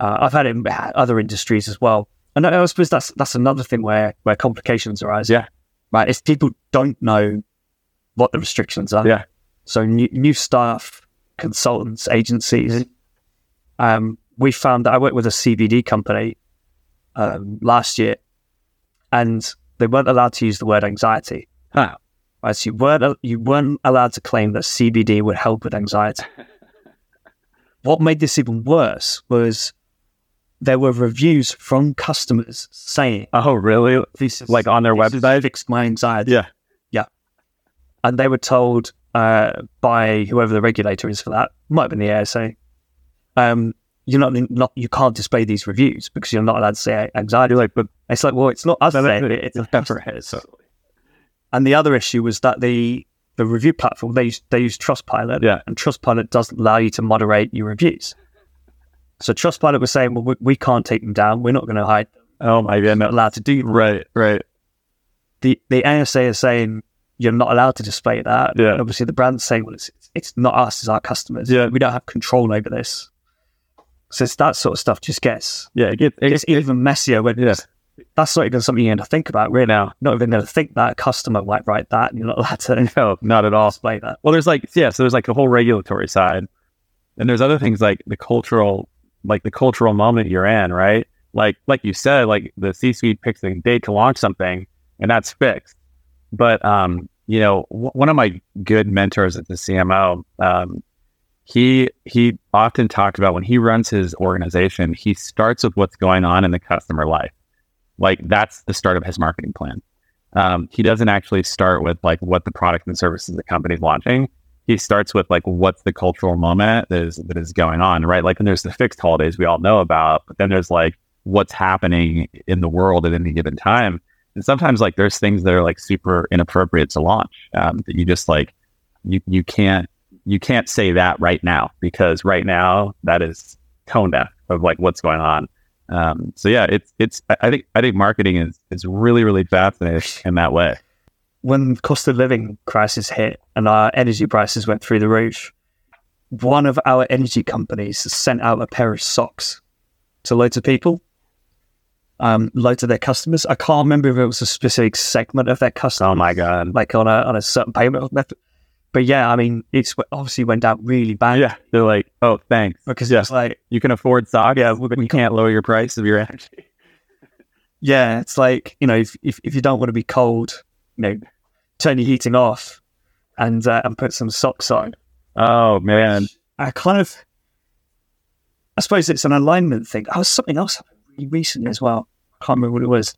uh, I've had it in other industries as well, and I, suppose that's that's another thing where where complications arise. Yeah, right. If people don't know what the restrictions are, yeah. So new, new staff, consultants, agencies. Um, we found that I worked with a CBD company um, last year, and they weren't allowed to use the word anxiety. Huh. Right, so you weren't you weren't allowed to claim that CBD would help with anxiety. *laughs* what made this even worse was there were reviews from customers saying, "Oh, really? This is, like on their website, fixed my anxiety." Yeah, yeah. And they were told uh, by whoever the regulator is for that, might have been the ASA, um, you're not, not you can't display these reviews because you're not allowed to say anxiety. Like, but it's like, well, it's not us saying it; it's the Totally. And the other issue was that the the review platform they use, they use Trustpilot, yeah, and Trustpilot doesn't allow you to moderate your reviews. So Trustpilot was saying, well, we, we can't take them down. We're not going to hide them. Oh my god, not allowed to do that. Right, right. The the ASA is saying you're not allowed to display that. Yeah. And obviously, the brand's saying, well, it's it's not us, it's our customers. Yeah. We don't have control over this. So it's that sort of stuff just gets yeah, it gets, it, it's even messier when yeah. That's not even something you're going to think about right now. Not even going to think that a customer might write that, you're not allowed to. *laughs* No, not at all. Explain that. Well, there's like yeah, so there's like the whole regulatory side, and there's other things like the cultural like the cultural moment you're in, right? Like like you said, like the C-suite picks a date to launch something, and that's fixed. But um, you know, w- one of my good mentors at the CMO, um, he he often talked about when he runs his organization, he starts with what's going on in the customer life. Like that's the start of his marketing plan. Um, he doesn't actually start with like what the product and services the company's launching he starts with like what's the cultural moment that is that is going on, right? Like, and there's the fixed holidays we all know about, but then there's like what's happening in the world at any given time. And sometimes like there's things that are like super inappropriate to launch um, that you just like you you can't you can't say that right now because right now that is tone deaf of like what's going on. Um, so yeah, it's it's I think I think marketing is is really really fascinating in that way when the cost of living crisis hit and our energy prices went through the roof, one of our energy companies sent out a pair of socks to loads of people, um, loads of their customers. I can't remember if it was a specific segment of their customers. Oh my god. Like on a on a certain payment method. But yeah, I mean, it's obviously went down really bad. Yeah. They're like, oh, thanks. because Yeah. it's like You can afford stock. Yeah, but you can't lower your price of your energy. *laughs* yeah, it's like you know, if if, if you don't want to be cold, you know, turn your heating off and uh, and put some socks on. Oh man. I kind of, I suppose it's an alignment thing. I was something else really recently as well. I can't remember what it was,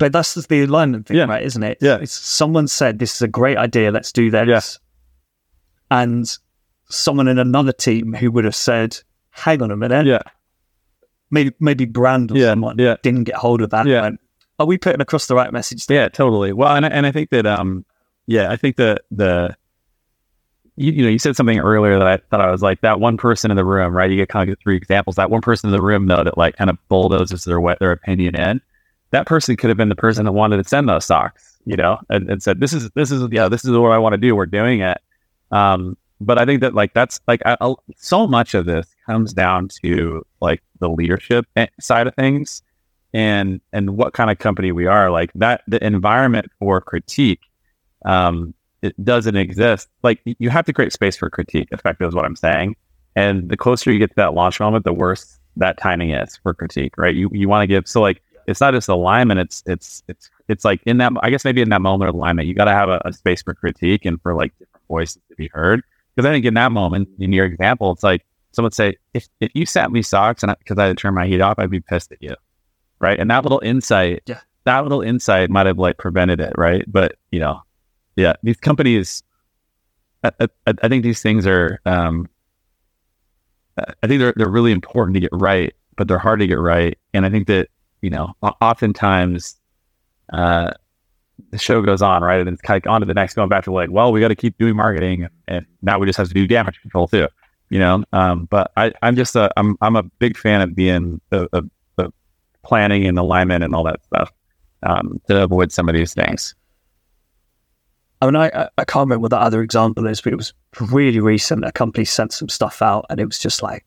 but that's the alignment thing, Yeah. right? Isn't it? Yeah. It's, someone said this is a great idea. Let's do this. Yeah. And someone in another team who would have said, "Hang on a minute, Yeah. maybe maybe brand or Yeah. someone Yeah. didn't get hold of that. Yeah. Went, Are we putting across the right message? Yeah, totally. Well, and I- and I think that um, yeah, I think that the you, you know you said something earlier that I thought I was like that one person in the room, right? You get kind of three examples. That one person in the room though that like kind of bulldozes their their opinion in. That person could have been the person that wanted to send those socks, you know, and, and said this is this is yeah this is what I want to do. We're doing it. Um, but I think that like that's like I, I'll, so much of this comes down to like the leadership side of things. And and what kind of company we are like that the environment for critique um it doesn't exist. Like you have to create space for critique effectively is what i'm saying. And the closer you get to that launch moment the worse that timing is for critique right? You you want to give so like it's not just alignment it's it's it's it's like in that i guess maybe in that moment of alignment you got to have a, a space for critique and for like different voices to be heard because i think in that moment in your example it's like someone would say if, if you sat me socks and because I, had to turn my heat off i'd be pissed at you right? And that little insight, Yeah. that little insight might have like prevented it, right? But you know, yeah, these companies, I, I, I think these things are, um, I think they're they're really important to get right, but they're hard to get right. And I think that you know, oftentimes, uh, the show goes on, right? And it's kind of on to the next, going back to like, well, we got to keep doing marketing, and, now we just have to do damage control too, you know. Um, but I, I'm just a, I'm, I'm a big fan of being of, of, of planning and alignment and all that stuff um, to avoid some of these things. I mean, I, I I can't remember what that other example is, but it was really recent. A company sent some stuff out, and it was just like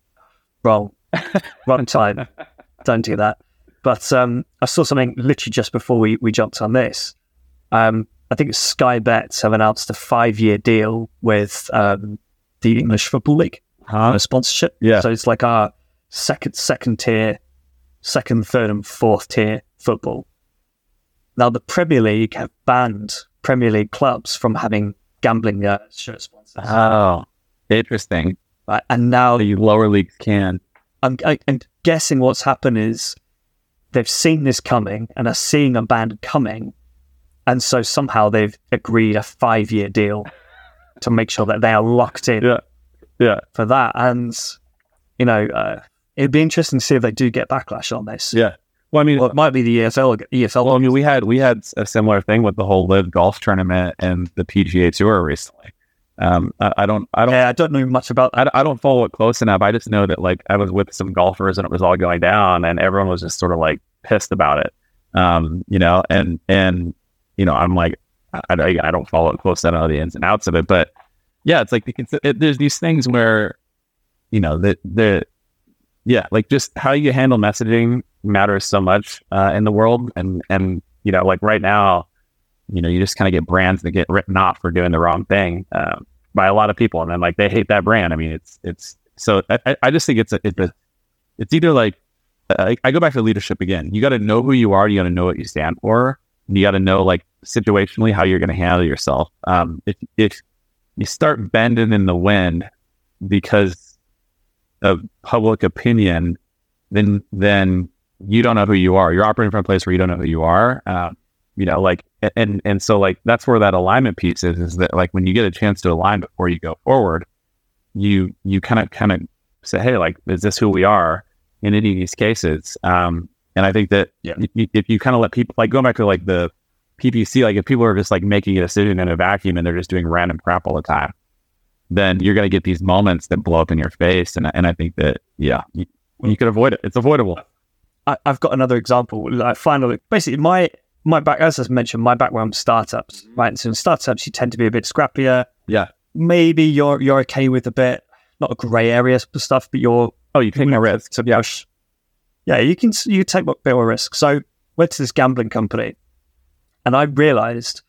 wrong, *laughs* wrong time. Don't do that. But um, I saw something literally just before we, we jumped on this. Um, I think Sky Bets have announced a five year deal with um, the English Football League Huh? a sponsorship. Yeah. So it's like our second second tier, second, third, and fourth tier football. Now the Premier League have banned Premier League clubs from having gambling uh, shirt sponsors, Oh, interesting. and now The lower leagues can. I'm, I, I'm guessing what's happened is they've seen this coming and are seeing a band coming, and so somehow they've agreed a five year deal to make sure that they are locked in Yeah. Yeah. for that. And you know, uh, it'd be interesting to see if they do get backlash on this. Yeah. Well, I mean, Well, it might be the E EFL. EFL. well, I mean, we had we had a similar thing with the whole LIV golf tournament and the PGA Tour recently. Um, I, I don't, I don't, yeah, I don't know much about. I, I don't follow it close enough. I just know that like I was with some golfers and it was all going down, and everyone was just sort of like pissed about it. Um, you know, and and you know, I'm like, I, I, I don't follow it close enough know the ins and outs of it, but yeah, it's like the, it, there's these things where, you know, that the yeah, like just how you handle messaging matters so much uh, in the world, and and you know, like right now, you know, you just kind of get brands that get written off for doing the wrong thing um, by a lot of people, and then like they hate that brand. I mean, it's it's so I, I- I just think it's a, it's a it's either like I, I go back to leadership again. You got to know who you are. You got to know what you stand for. You got to know like situationally how you're going to handle yourself. Um, if if you start bending in the wind because of public opinion, then then you don't know who you are. You're operating from a place where you don't know who you are. Um, you know, like and and so like that's where that alignment piece is. Is that like when you get a chance to align before you go forward, you you kind of kind of say, hey, like is this who we are in any of these cases? Um, and I think that Yeah. if you kind of let people like going back to like the PPC, like if people are just like making a decision in a vacuum and they're just doing random crap all the time, then you're going to get these moments that blow up in your face. And, I- and I think that, yeah, you, you could avoid it. It's avoidable. I, I've got another example. Like finally, basically, my my back as I mentioned, my background startups. Right, so in startups, you tend to be a bit scrappier. Yeah. Maybe you're you're okay with a bit not a grey area stuff, but you're Oh, you take no risk. to Yeah. Yeah, you can you take a bit more risk. So went to this gambling company, and I realized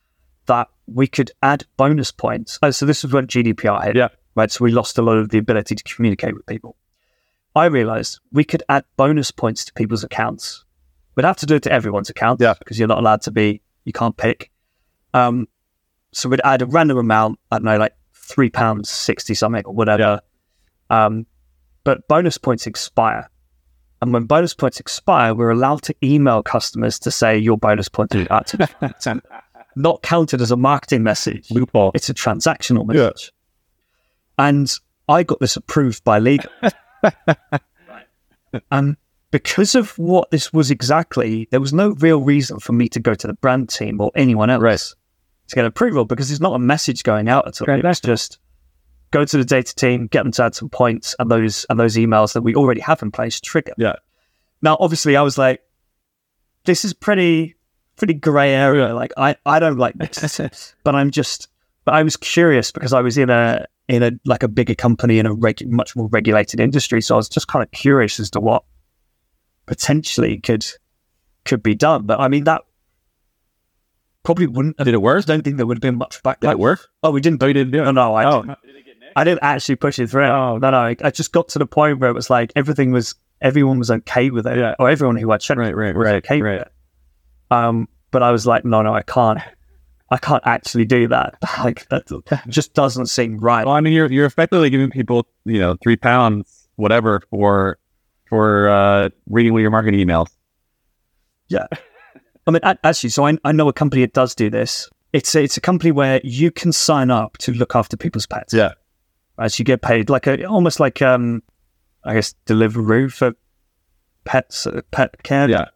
that we could add bonus points. Oh, so this was when GDPR hit. Yeah. Right. So we lost a lot of the ability to communicate with people. I realized we could add bonus points to people's accounts. We'd have to do it to everyone's account. Yeah. Because you're not allowed to be, you can't pick. Um, so we'd add a random amount, I don't know, like three pounds sixty something or whatever. Um, but bonus points expire. And when bonus points expire, we're allowed to email customers to say your bonus points are *laughs* active. not counted as a marketing message. Loophole. It's a transactional message. And I got this approved by legal. *laughs* And because of what this was exactly, there was no real reason for me to go to the brand team or anyone else Right. to get approval because there's not a message going out at all. It's just go to the data team, get them to add some points, and those and those emails that we already have in place trigger. Yeah. Now, obviously, I was like, this is pretty pretty grey area. Like, I I don't like this, *laughs* but I'm just. But I was curious because I was in a in a like a bigger company in a much more regulated industry, so I was just kind of curious as to what potentially could could be done. But I mean that probably wouldn't. Have, Did it work? I don't think there would have been much back. Did it work? Oh, we didn't. Oh, didn't do No, it. no, I, Oh. didn't, I didn't actually push it through. Oh. no, no. I, I just got to the point where it was like everything was, everyone was okay with it, Yeah. or everyone who I checked Right, right, was right, okay right. with it. Um, but I was like, no, no, I can't, I can't actually do that. *laughs* Like that *laughs* just doesn't seem right. Well, I mean, you're you're effectively giving people, you know, three pounds, whatever, for for uh, reading of your marketing emails. Yeah, I mean, actually, so I, I know a company that does do this. It's a, it's a company where you can sign up to look after people's pets. Yeah. As you get paid like a almost like um, I guess Deliveroo for pets, uh, pet care. Yeah.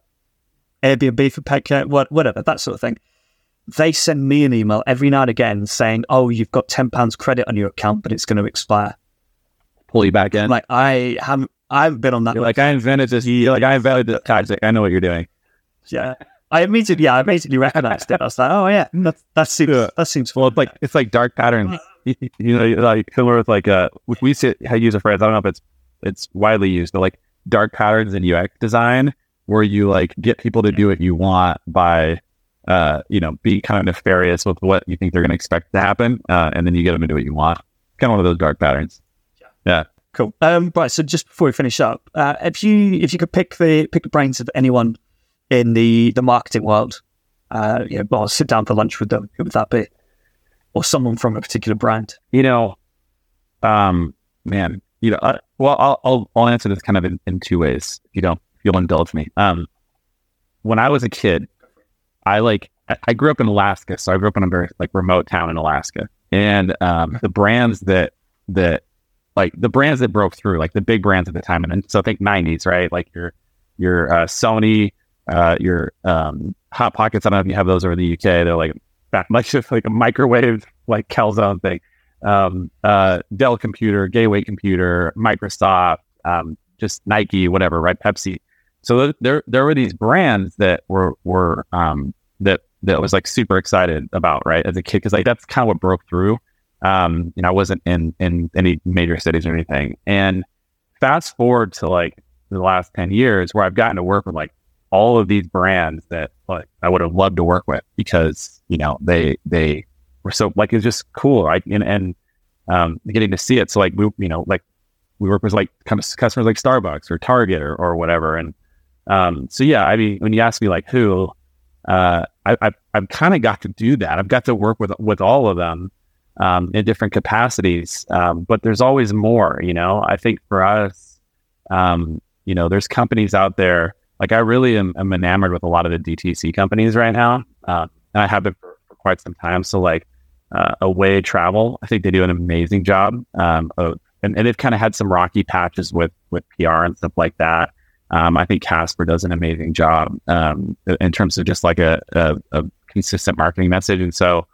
Airbnb for pet care, what, whatever, that sort of thing. They send me an email every now and again saying, "Oh, you've got ten pounds credit on your account, but it's going to expire." Pull you back in. Like, I haven't, I haven't been on that. like, I invented this. You're like, I invented this. tactic. I know what you're doing. yeah. I immediately, yeah, I immediately recognized it. I was like, "Oh yeah, that, that seems, Yeah. that seems Well, it's like it's like dark patterns. *laughs* you know, like similar with like uh, we- we say, I use a phrase. I don't know if it's it's widely used, but like dark patterns in UX design, where you like get people to do what you want by, uh, you know, be kind of nefarious with what you think they're going to expect to happen, uh, and then you get them to do what you want. Kind of one of those dark patterns. Yeah. yeah. Cool. Um, right. So just before we finish up, uh, if you if you could pick the pick the brains of anyone in the the marketing world, uh, you know, well, sit down for lunch with them. Who would that be? Or someone from a particular brand? You know, um, man, you know, uh, well, I'll, I'll I'll answer this kind of in, in two ways. You if you'll indulge me. Um, when I was a kid, I like I, I grew up in Alaska, so I grew up in a very like remote town in Alaska, and um, the brands that that like the brands that broke through, like the big brands at the time, and so I think '90s, right? Like your your uh, Sony, uh, your um, Hot Pockets. I don't know if you have those over in the UK. They're like back like *laughs* just like a microwave like calzone thing. Um, uh, Dell computer, Gateway computer, Microsoft, um, just Nike, whatever, right? Pepsi. So th- there there were these brands that were were um, that that was like super excited about, right, as a kid, because like that's kind of what broke through. Um, you know, I wasn't in in any major cities or anything, and fast forward to like the last ten years, where I've gotten to work with like all of these brands that like I would have loved to work with because you know they they were so like it's just cool, right? And and um, getting to see it. So like we you know like we work with like kind of customers like Starbucks or Target or or whatever. And um, so yeah, I mean when you ask me like who, uh, I, I I've kind of got to do that. I've got to work with with all of them um, in different capacities. Um, but there's always more. You know, I think for us, um, you know, there's companies out there. Like I really am, am enamored with a lot of the DTC companies right now, uh, and I have been for, for quite some time. So like uh, Away Travel, I think they do an amazing job. Um, of, and, and they've kind of had some rocky patches with with PR and stuff like that. Um, I think Casper does an amazing job um, in terms of just like a, a, a consistent marketing message. And so,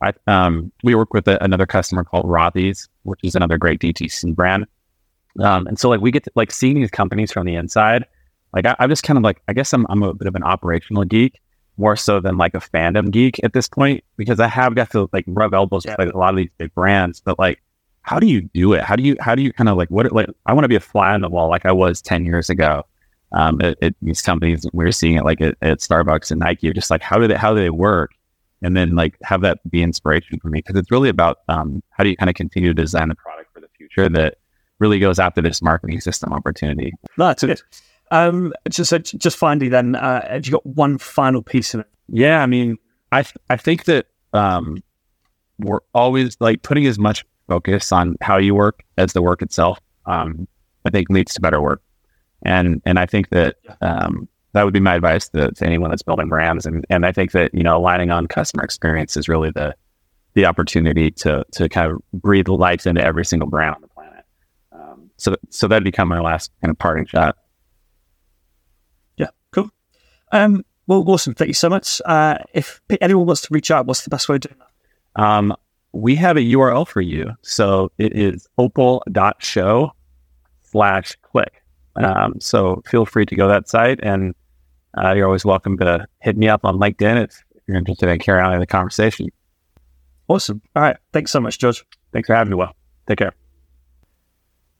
I um, we work with a, another customer called Rothy's, which is another great DTC brand. Um, and so like we get to, like seeing these companies from the inside. Like I, I'm just kind of like I guess I'm I'm a bit of an operational geek more so than like a fandom geek at this point because I have got to like rub elbows with like a lot of these big brands. But like, how do you do it? How do you how do you kind of like what like I want to be a fly on the wall like I was ten years ago. um, it, it, these companies we're seeing it like at, at Starbucks and Nike, just like how do they how do they work, and then like have that be inspiration for me because it's really about um, how do you kind of continue to design the product for the future that really goes after this marketing system opportunity. That's it. Um, just so just finally, then, uh, have you got one final piece of it? Yeah, I mean, I th- I think that um, we're always like putting as much focus on how you work as the work itself. Um, I think leads to better work, and and I think that um, that would be my advice to, to anyone that's building brands. And and I think that you know aligning on customer experience is really the the opportunity to to kind of breathe life into every single brand on the planet. Um, so so that'd become my last kind of parting shot. Yeah, cool. Um, well, awesome. Thank you so much. Uh, if anyone wants to reach out, what's the best way to do that? Um, we have a URL for you. So it is opal.show slash click. Um, so feel free to go that site and uh, you're always welcome to hit me up on LinkedIn if, if you're interested in carrying on the conversation. Awesome. All right. Thanks so much, George. Thanks for having me, Will, Take care.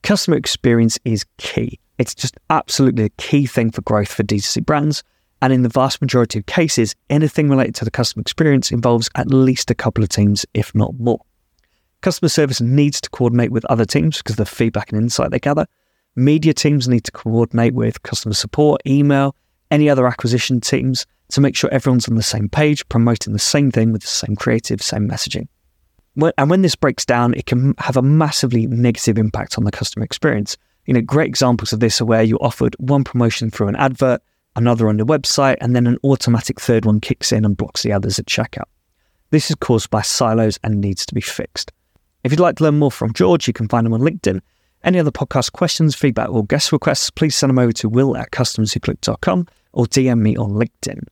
Customer experience is key. It's just absolutely a key thing for growth for D2C brands. And in the vast majority of cases, anything related to the customer experience involves at least a couple of teams, if not more. Customer service needs to coordinate with other teams because of the feedback and insight they gather. Media teams need to coordinate with customer support, email, any other acquisition teams to make sure everyone's on the same page, promoting the same thing with the same creative, same messaging. And when this breaks down, it can have a massively negative impact on the customer experience. You know, great examples of this are where you're offered one promotion through an advert, another on the website, and then an automatic third one kicks in and blocks the others at checkout. This is caused by silos and needs to be fixed. If you'd like to learn more from George, you can find him on LinkedIn. Any other podcast questions, feedback, or guest requests, please send them over to will at customerswhoclick.com or DM me on LinkedIn.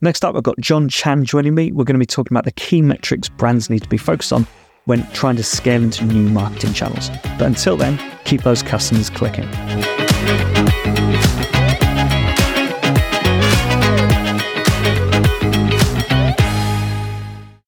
Next up, I've got John Chan joining me. We're going to be talking about the key metrics brands need to be focused on when trying to scale into new marketing channels. But until then, keep those customers clicking.